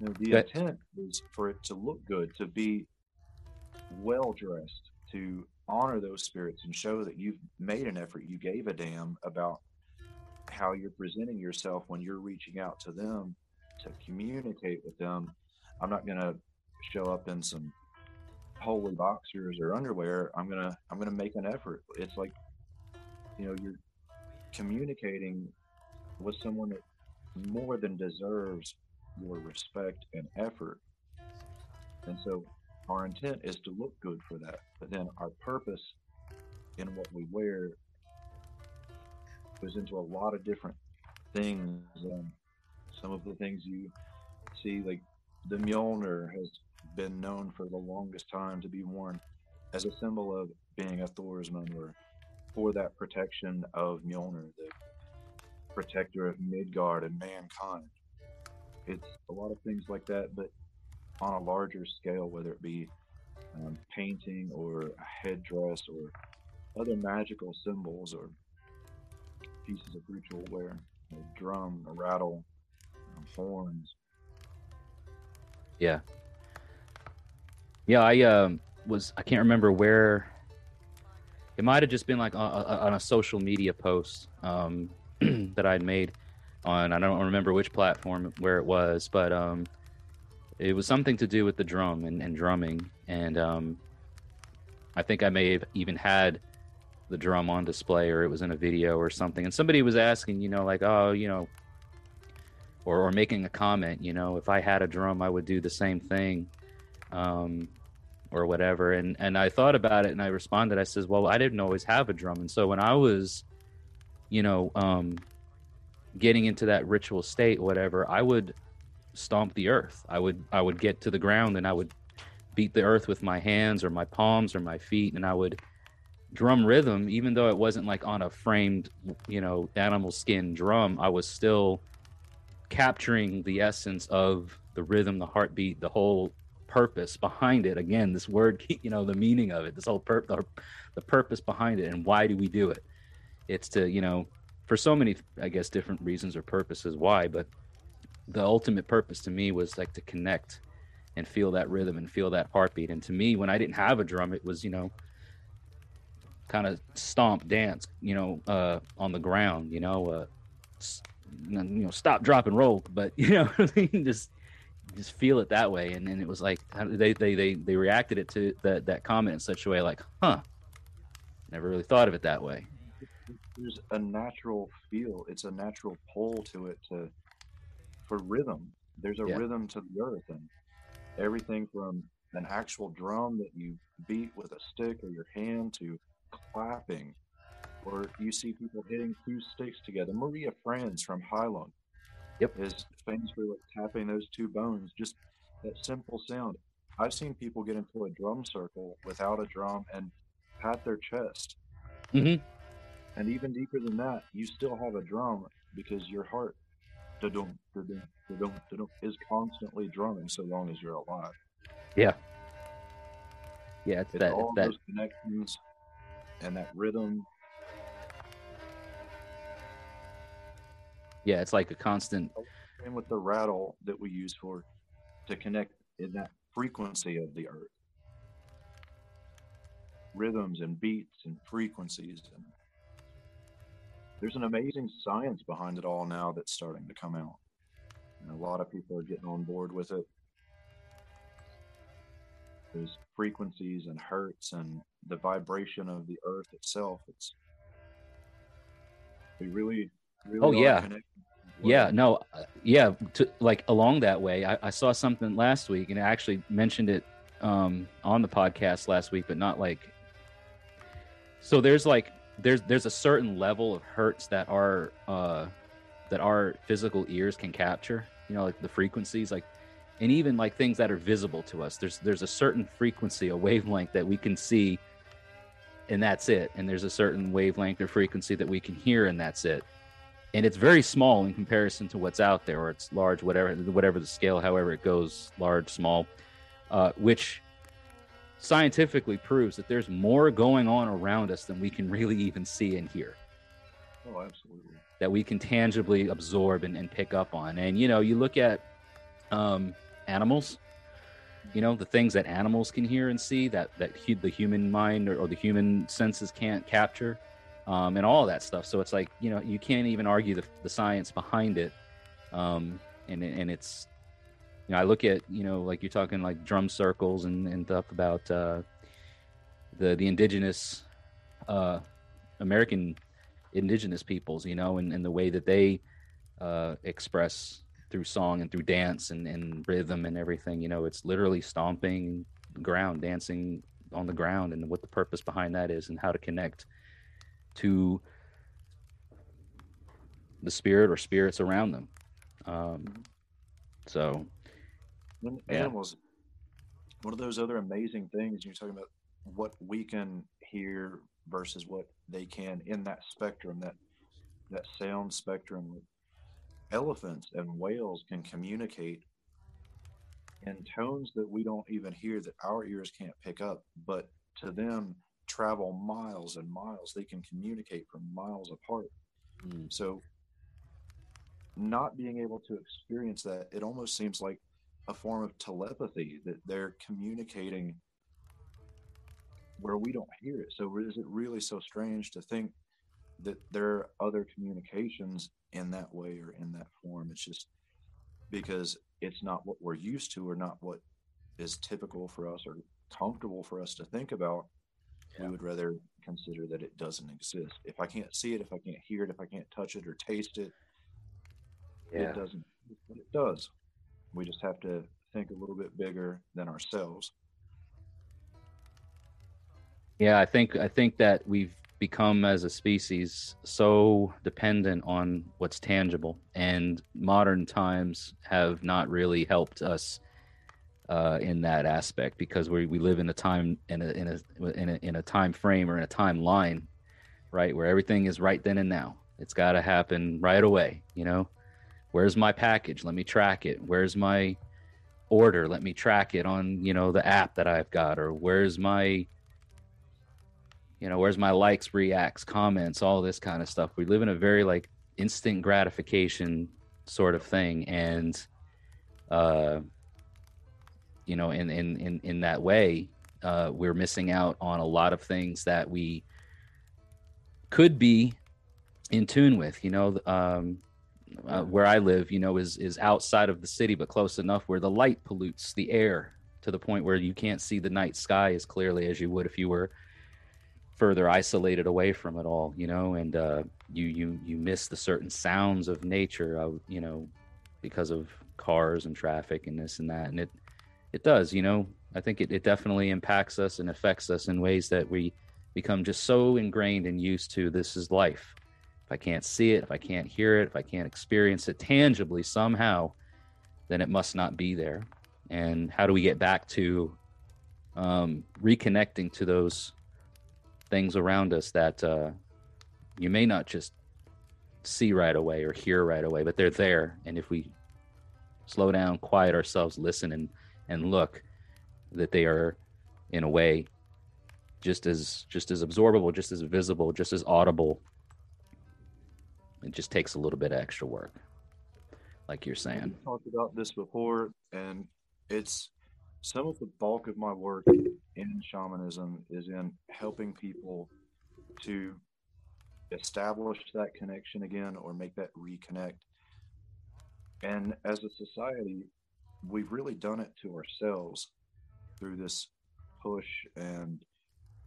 You know, the intent is for it to look good, to be well dressed, to honor those spirits and show that you've made an effort, you gave a damn about how you're presenting yourself when you're reaching out to them to communicate with them. I'm not going to show up in some holy boxers or underwear. I'm to I'm to make an effort. It's like you know, you're communicating with someone that more than deserves your respect and effort. And so our intent is to look good for that. But then our purpose in what we wear goes into a lot of different things. Um, some of the things you see, like the Mjolnir, has been known for the longest time to be worn as a symbol of being a Thorsman or for that protection of Mjolnir, the protector of Midgard and mankind. It's a lot of things like that, but on a larger scale, whether it be um, painting or a headdress or other magical symbols or pieces of ritual wear, a drum, a rattle, um, horns. Yeah. Yeah, I um, was, I can't remember where, it might have just been like on, on a social media post um, that I'd made on, I don't remember which platform where it was, but um, it was something to do with the drum and, and drumming. And um, I think I may have even had the drum on display or it was in a video or something. And somebody was asking, you know, like, oh, you know, or, or making a comment, you know, if I had a drum, I would do the same thing. Um, or whatever. And and I thought about it and I responded. I says, well, I didn't always have a drum, and so when I was, you know, um, getting into that ritual state, whatever, I would stomp the earth. I would I would get to the ground and I would beat the earth with my hands or my palms or my feet and I would drum rhythm even though it wasn't like on a framed, you know, animal skin drum, I was still capturing the essence of the rhythm, the heartbeat, the whole purpose behind it. Again, this word, you know, the meaning of it, this whole pur- the, the purpose behind it and why do we do it? It's to, you know, for so many, I guess, different reasons or purposes why, but the ultimate purpose to me was like to connect and feel that rhythm and feel that heartbeat. And to me, when I didn't have a drum, it was, you know, kind of stomp dance, you know, uh, on the ground, you know, uh, you know, stop, drop, and roll. But you know, just just feel it that way. And then it was like they they they they reacted it to that that comment in such a way, like, huh, Never really thought of it that way. There's a natural feel. It's a natural pull to it to for rhythm. There's a Yeah. rhythm to the earth and everything from an actual drum that you beat with a stick or your hand to clapping or you see people hitting two sticks together. Maria Franz from Heilung Yep. is famous for like tapping those two bones, just that simple sound. I've seen people get into a drum circle without a drum and pat their chest. Mhm. And even deeper than that, you still have a drum because your heart da-dum, da-dum, da-dum, da-dum, is constantly drumming so long as you're alive. Yeah. Yeah, it's It's that all it's that those connections and that rhythm. Yeah, it's like a constant oh, And with the rattle that we use for to connect in that frequency of the earth. Rhythms and beats and frequencies and there's an amazing science behind it all now that's starting to come out. And a lot of people are getting on board with it. There's frequencies and hertz and the vibration of the earth itself. It's we really, really Oh, yeah. Yeah, no, uh, yeah, to, like along that way. I, I saw something last week, and I actually mentioned it um, on the podcast last week, but not like. So there's like there's there's a certain level of hertz that our uh, that our physical ears can capture. You know, like the frequencies, like, and even like things that are visible to us. There's there's a certain frequency, a wavelength that we can see, and that's it. And there's a certain wavelength or frequency that we can hear, and that's it and it's very small in comparison to what's out there, or it's large, whatever, whatever the scale, however it goes, large, small, uh, which scientifically proves that there's more going on around us than we can really even see and hear, Oh, absolutely. that we can tangibly absorb and, and pick up on. And you know, you look at um, animals, you know, the things that animals can hear and see that that the human mind or, or the human senses can't capture um, and all that stuff. So it's like you know you can't even argue the, the science behind it, um, and and it's you know I look at you know like you're talking like drum circles and and stuff about uh, the the indigenous uh, American indigenous peoples, you know, and, and the way that they uh, express through song and through dance and, and rhythm and everything. You know, it's literally stomping ground, dancing on the ground, and what the purpose behind that is, and how to connect to the spirit or spirits around them. Um, so And Yeah. animals, one of those other amazing things you're talking about what we can hear versus what they can in that spectrum, that that sound spectrum. Elephants and whales can communicate in tones that we don't even hear that our ears can't pick up, but to them travel miles and miles. They can communicate from miles apart. Hmm. So not being able to experience that, it almost seems like a form of telepathy that they're communicating where we don't hear it. So is it really so strange to think that there are other communications in that way or in that form? It's just because it's not what we're used to or not what is typical for us or comfortable for us to think about. Yeah. We would rather consider that it doesn't exist. If I can't see it, if I can't hear it, if I can't touch it or taste it, it doesn't. But it does. We just have to think a little bit bigger than ourselves. Yeah, I think I think that we've become as a species so dependent on what's tangible, and modern times have not really helped us uh, in that aspect because we we live in a time in a in a in a in a time frame or in a timeline, right, where everything is right then and now. It's got to happen right away. You know, where's my package? Let me track it. Where's my order? Let me track it on you know the app that I've got, or where's my you know where's my likes reacts comments all this kind of stuff we live in a very like instant gratification sort of thing and uh you know in in in, in that way uh we're missing out on a lot of things that we could be in tune with you know um uh, where i live you know is is outside of the city but close enough where the light pollutes the air to the point where you can't see the night sky as clearly as you would if you were further isolated away from it all, you know, and uh, you you you miss the certain sounds of nature, uh, you know, because of cars and traffic and this and that, and it it does, you know. I think it, it definitely impacts us and affects us in ways that we become just so ingrained and used to. This is life. If I can't see it, if I can't hear it, if I can't experience it tangibly somehow, then it must not be there. And how do we get back to um, reconnecting to those things around us that uh, you may not just see right away or hear right away, but they're there. And if we slow down, quiet ourselves, listen, and and look, that they are, in a way, just as just as absorbable, just as visible, just as audible. It just takes a little bit of extra work, like you're saying. We talked about this before, and it's some of the bulk of my work in shamanism is in helping people to establish that connection again or make that reconnect. And as a society, we've really done it to ourselves through this push and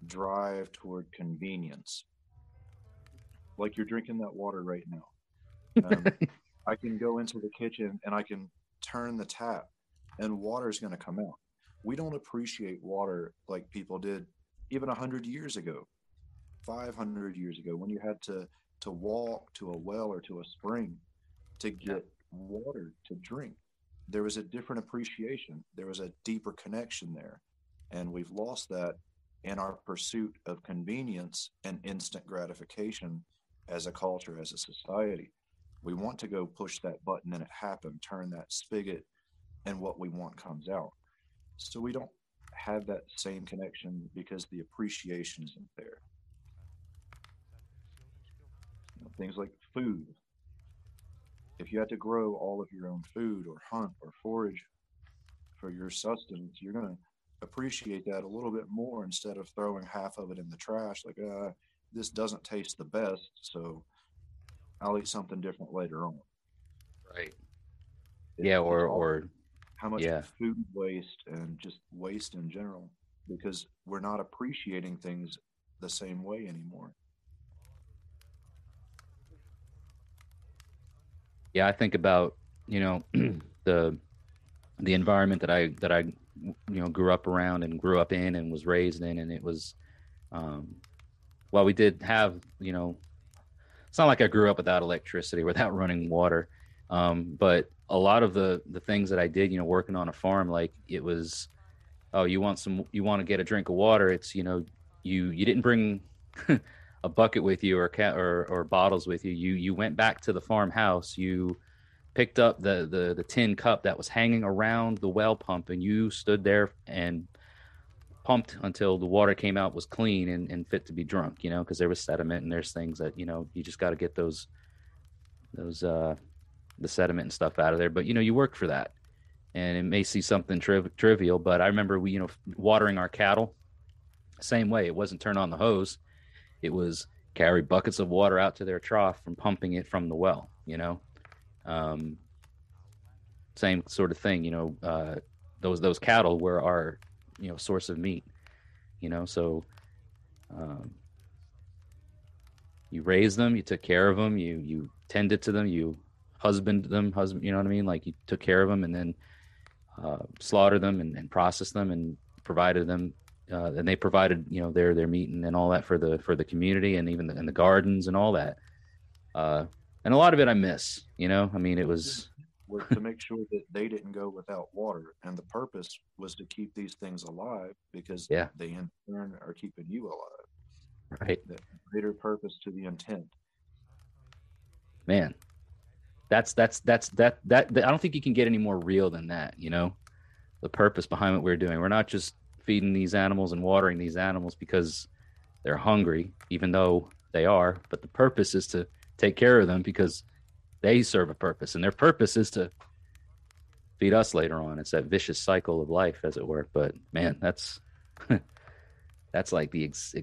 drive toward convenience. Like you're drinking that water right now. Um, I can go into the kitchen and I can turn the tap and water is going to come out we don't appreciate water like people did even 100 years ago 500 years ago when you had to to walk to a well or to a spring to get water to drink there was a different appreciation there was a deeper connection there and we've lost that in our pursuit of convenience and instant gratification as a culture as a society we want to go push that button and it happen turn that spigot and what we want comes out so we don't have that same connection because the appreciation isn't there. You know, things like food. If you had to grow all of your own food or hunt or forage for your sustenance, you're going to appreciate that a little bit more instead of throwing half of it in the trash like, uh, this doesn't taste the best, so I'll eat something different later on. Right. It, yeah, or or how much yeah. food waste and just waste in general because we're not appreciating things the same way anymore. Yeah, I think about, you know, the the environment that I that I you know grew up around and grew up in and was raised in and it was um while we did have, you know, it's not like I grew up without electricity, without running water. Um, but a lot of the the things that I did, you know, working on a farm, like it was, oh, you want some, you want to get a drink of water. It's you know, you you didn't bring a bucket with you or cat or or bottles with you. You you went back to the farmhouse. You picked up the the the tin cup that was hanging around the well pump, and you stood there and pumped until the water came out was clean and, and fit to be drunk you know because there was sediment and there's things that you know you just got to get those those uh the sediment and stuff out of there. But you know, you work for that, and it may see something tri- trivial, but I remember we, you know, watering our cattle. Same way, it wasn't turn on the hose; it was carry buckets of water out to their trough from pumping it from the well. You know, um, same sort of thing. You know, uh, those those cattle were our you know source of meat. You know, so. Um, you raised them, you took care of them, you you tended to them, you husband them, husband, you know what I mean? Like you took care of them and then uh, slaughtered them and, and, processed them and provided them. Uh, and they provided, you know, their their meat and, and all that for the for the community and even the, and the gardens and all that. Uh, and a lot of it I miss. You know, I mean, it was was to make sure that they didn't go without water, and the purpose was to keep these things alive because yeah. they in turn are keeping you alive. Right. The greater purpose to the intent. Man, that's that's that's that, that that I don't think you can get any more real than that. You know, the purpose behind what we're doing. We're not just feeding these animals and watering these animals because they're hungry, even though they are. But the purpose is to take care of them because they serve a purpose, and their purpose is to feed us later on. It's that vicious cycle of life, as it were. But man, that's that's like the ex-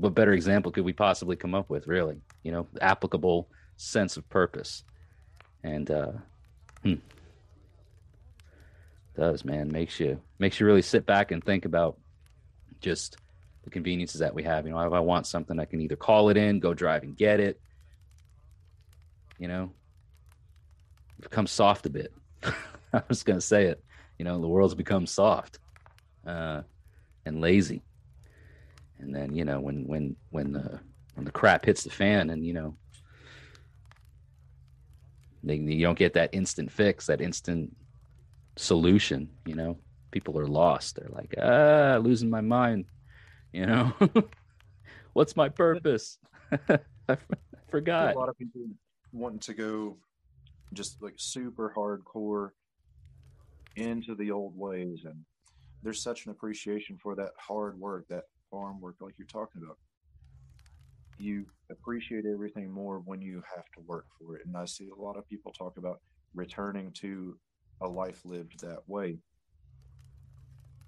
what better example could we possibly come up with really you know applicable sense of purpose and uh hmm, does man makes you makes you really sit back and think about just the conveniences that we have. You know, if I want something, I can either call it in, go drive and get it. You know, become soft a bit. I was going to say it. You know, the world's become soft uh, and lazy. And then you know when when when the when the crap hits the fan, and you know they, you don't get that instant fix, that instant solution. You know, people are lost. They're like, ah, losing my mind. You know, what's my purpose? I forgot. A lot of people wanting to go just like super hardcore into the old ways and there's such an appreciation for that hard work that farm work like you're talking about you appreciate everything more when you have to work for it and i see a lot of people talk about returning to a life lived that way.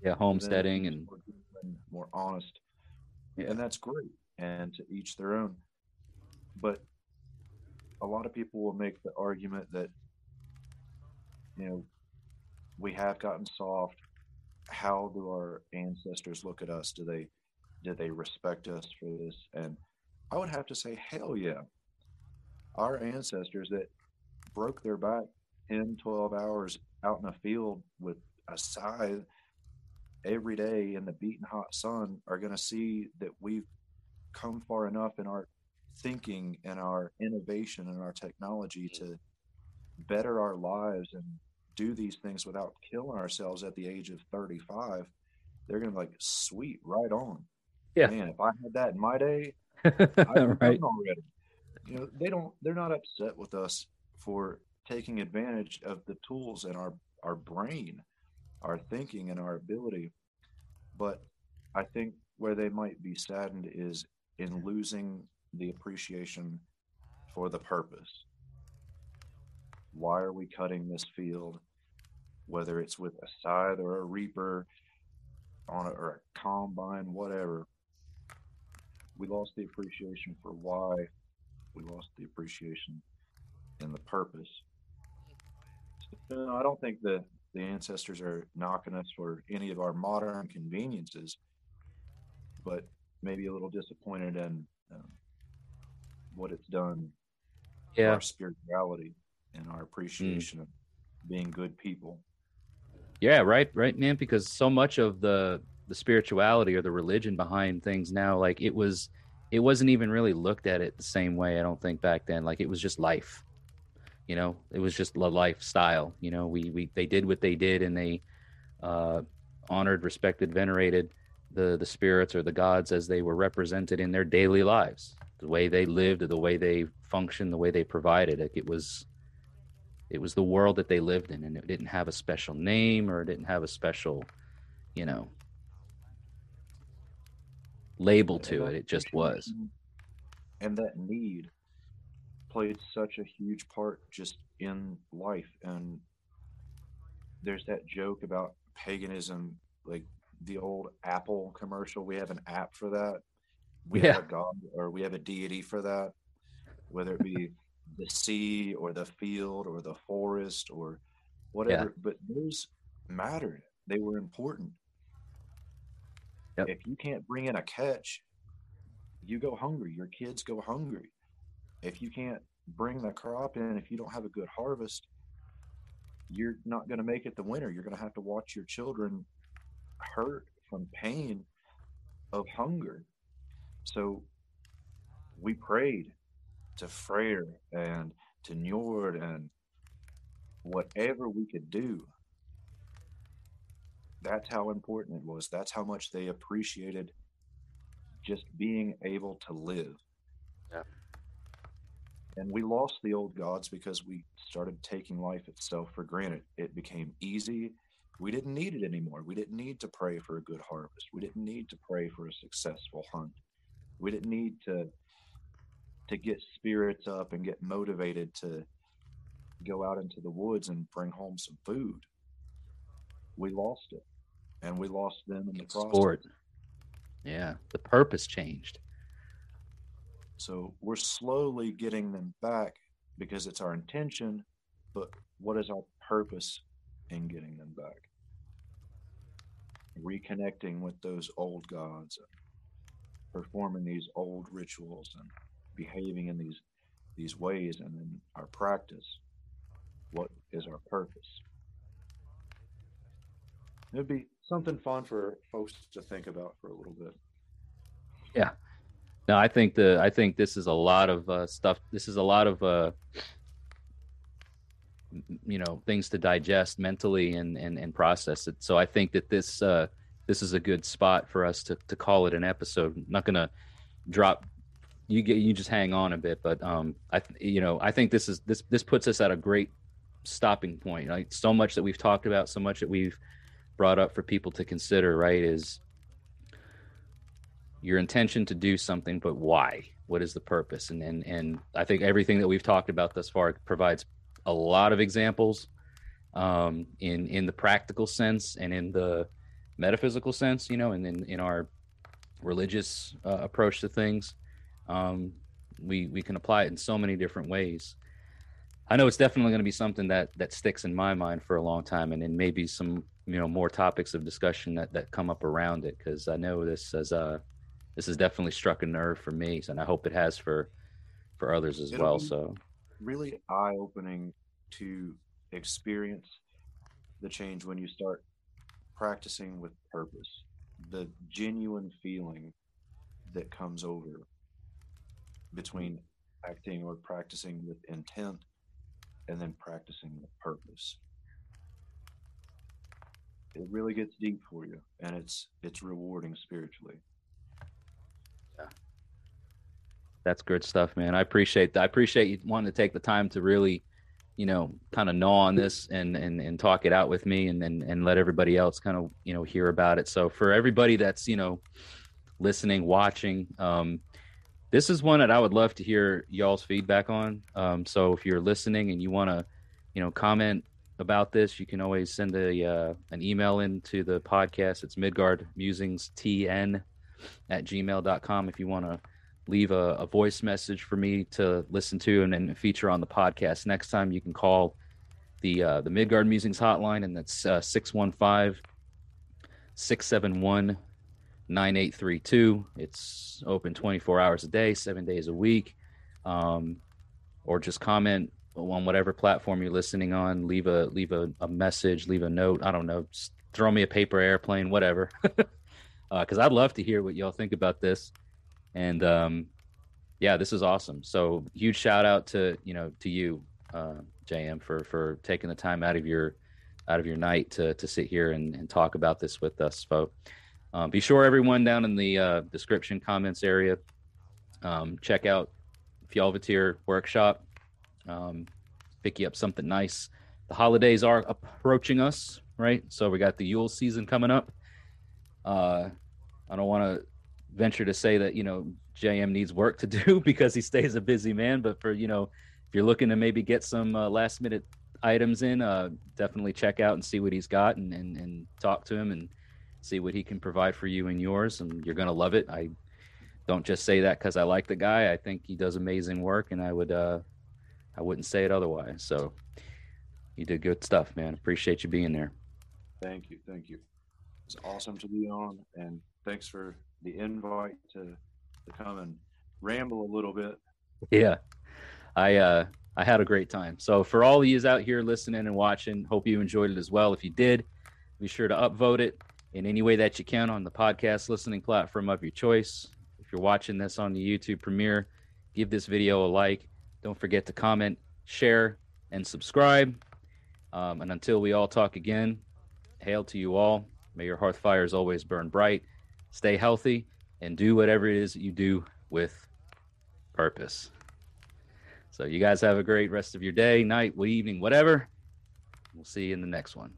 Yeah homesteading and more, more honest. Yeah. and that's great and to each their own. But a lot of people will make the argument that you know we have gotten soft. How do our ancestors look at us? Do they do they respect us for this? And i would have to say hell yeah. Our ancestors that broke their back 10 12 hours out in a field with a scythe every day in the beating hot sun are going to see that we've come far enough in our thinking and our innovation and our technology mm. to better our lives and do these things without killing ourselves at the age of 35 they're gonna be like sweet right on. Yeah. Man if i had that in my day right. already. You know they don't they're not upset with us for taking advantage of the tools in our our brain our thinking and our ability but i think where they might be saddened is in losing the appreciation for the purpose. Why are we cutting this field? Whether it's with a scythe or a reaper on a, or a combine, whatever. We lost the appreciation for why. We lost the appreciation in the purpose. So, I don't think that the ancestors are knocking us for any of our modern conveniences, but maybe a little disappointed in um, what it's done yeah. our spirituality and our appreciation mm. of being good people. Yeah right right man because so much of the the spirituality or the religion behind things now like it was it wasn't even really looked at it the same way i don't think back then. Like it was just life you know it was just a lifestyle you know we we they did what they did and they uh honored respected venerated the the spirits or the gods as they were represented in their daily lives the way they lived, the way they functioned, the way they provided. Like it was, it was the world that they lived in, and it didn't have a special name or it didn't have a special, you know, label to it. It just was. And that need played such a huge part just in life. And there's that joke about paganism, like the old Apple commercial. We have an app for that we yeah. have a god or we have a deity for that, whether it be the sea or the field or the forest or whatever. Yeah. But those mattered. They were important. Yep. If you can't bring in a catch, you go hungry. Your kids go hungry. If you can't bring the crop in, if you don't have a good harvest, you're not going to make it the winter. You're going to have to watch your children hurt from pain of hunger. So we prayed to Freyr and to Njord and whatever we could do. That's how important it was. That's how much they appreciated just being able to live. Yeah. And we lost the old gods because we started taking life itself for granted. It became easy. We didn't need it anymore. We didn't need to pray for a good harvest. We didn't need to pray for a successful hunt. We didn't need to to get spirits up and get motivated to go out into the woods and bring home some food. We lost it, and we lost them in the process. Sport. Yeah, the purpose changed. So we're slowly getting them back because it's our intention, but what is our purpose in getting them back? reconnecting with those old gods, performing these old rituals and behaving in these these ways and in our practice, what is our purpose? It'd be something fun for folks to think about for a little bit. Yeah. No, I think the I think this is a lot of uh, stuff. This is a lot of uh, you know things to digest mentally and and and process it. So I think that this uh, this is a good spot for us to to call it an episode. I'm not gonna drop you get you just hang on a bit, but um I you know I think this is this this puts us at a great stopping point. Like so much that we've talked about, so much that we've brought up for people to consider. Right is your intention to do something, but why? What is the purpose? And and and I think everything that we've talked about thus far provides a lot of examples um, in in the practical sense and in the metaphysical sense, you know, and in in our religious uh, approach to things. Um, we we can apply it in so many different ways. I know it's definitely going to be something that that sticks in my mind for a long time, and then maybe some you know more topics of discussion that that come up around it because I know this as a this has definitely struck a nerve for me, and I hope it has for for others as It'll well. So really eye opening to experience the change when you start practicing with purpose, the genuine feeling that comes over between acting or practicing with intent and then practicing with purpose. It really gets deep for you and it's it's rewarding spiritually that's good stuff, man. I appreciate that. I appreciate you wanting to take the time to really, you know, kind of gnaw on this and and and talk it out with me and and and let everybody else kind of you know hear about it. So for everybody that's you know listening, watching, um, this is one that I would love to hear y'all's feedback on. Um, so if you're listening and you want to, you know, comment about this, you can always send a uh, an email into the podcast. It's Midgard Musings TN at gmail.com if you want to leave a, a, voice message for me to listen to and then feature on the podcast. Next time you can call the uh, the Midgard Musings hotline, and that's uh, 615 671 9832. It's open 24 hours a day, seven days a week. Um, or just comment on whatever platform you're listening on. Leave a leave a, a message, leave a note. I don't know. throw me a paper airplane, whatever. Because uh, I'd love to hear what y'all think about this. And um, yeah, this is awesome. So huge shout out to you know to you, uh, JM, for for taking the time out of your out of your night to to sit here and, and talk about this with us, folks. Um, be sure everyone down in the uh, description comments area um, check out Fjallvatir workshop. Um, pick you up something nice. The holidays are approaching us, right? So we got the Yule season coming up. Uh, I don't want to venture to say that you know JM needs work to do because he stays a busy man. But for you know, if you're looking to maybe get some uh, last minute items in, uh, definitely check out and see what he's got and, and and talk to him and see what he can provide for you and yours. And you're gonna love it. I don't just say that because I like the guy. I think he does amazing work, and I would uh, I wouldn't say it otherwise. So you did good stuff, man. Appreciate you being there. Thank you, thank you. It's awesome to be on, and thanks for the invite to to come and ramble a little bit. Yeah, I uh, I had a great time. So for all of you out here listening and watching, hope you enjoyed it as well. If you did, be sure to upvote it in any way that you can on the podcast listening platform of your choice. If you're watching this on the YouTube premiere, give this video a like. Don't forget to comment, share, and subscribe. Um, and until we all talk again, hail to you all. May your hearth fires always burn bright stay healthy, and do whatever it is that you do with purpose. So, you guys have a great rest of your day, night, evening, whatever. We'll see you in the next one.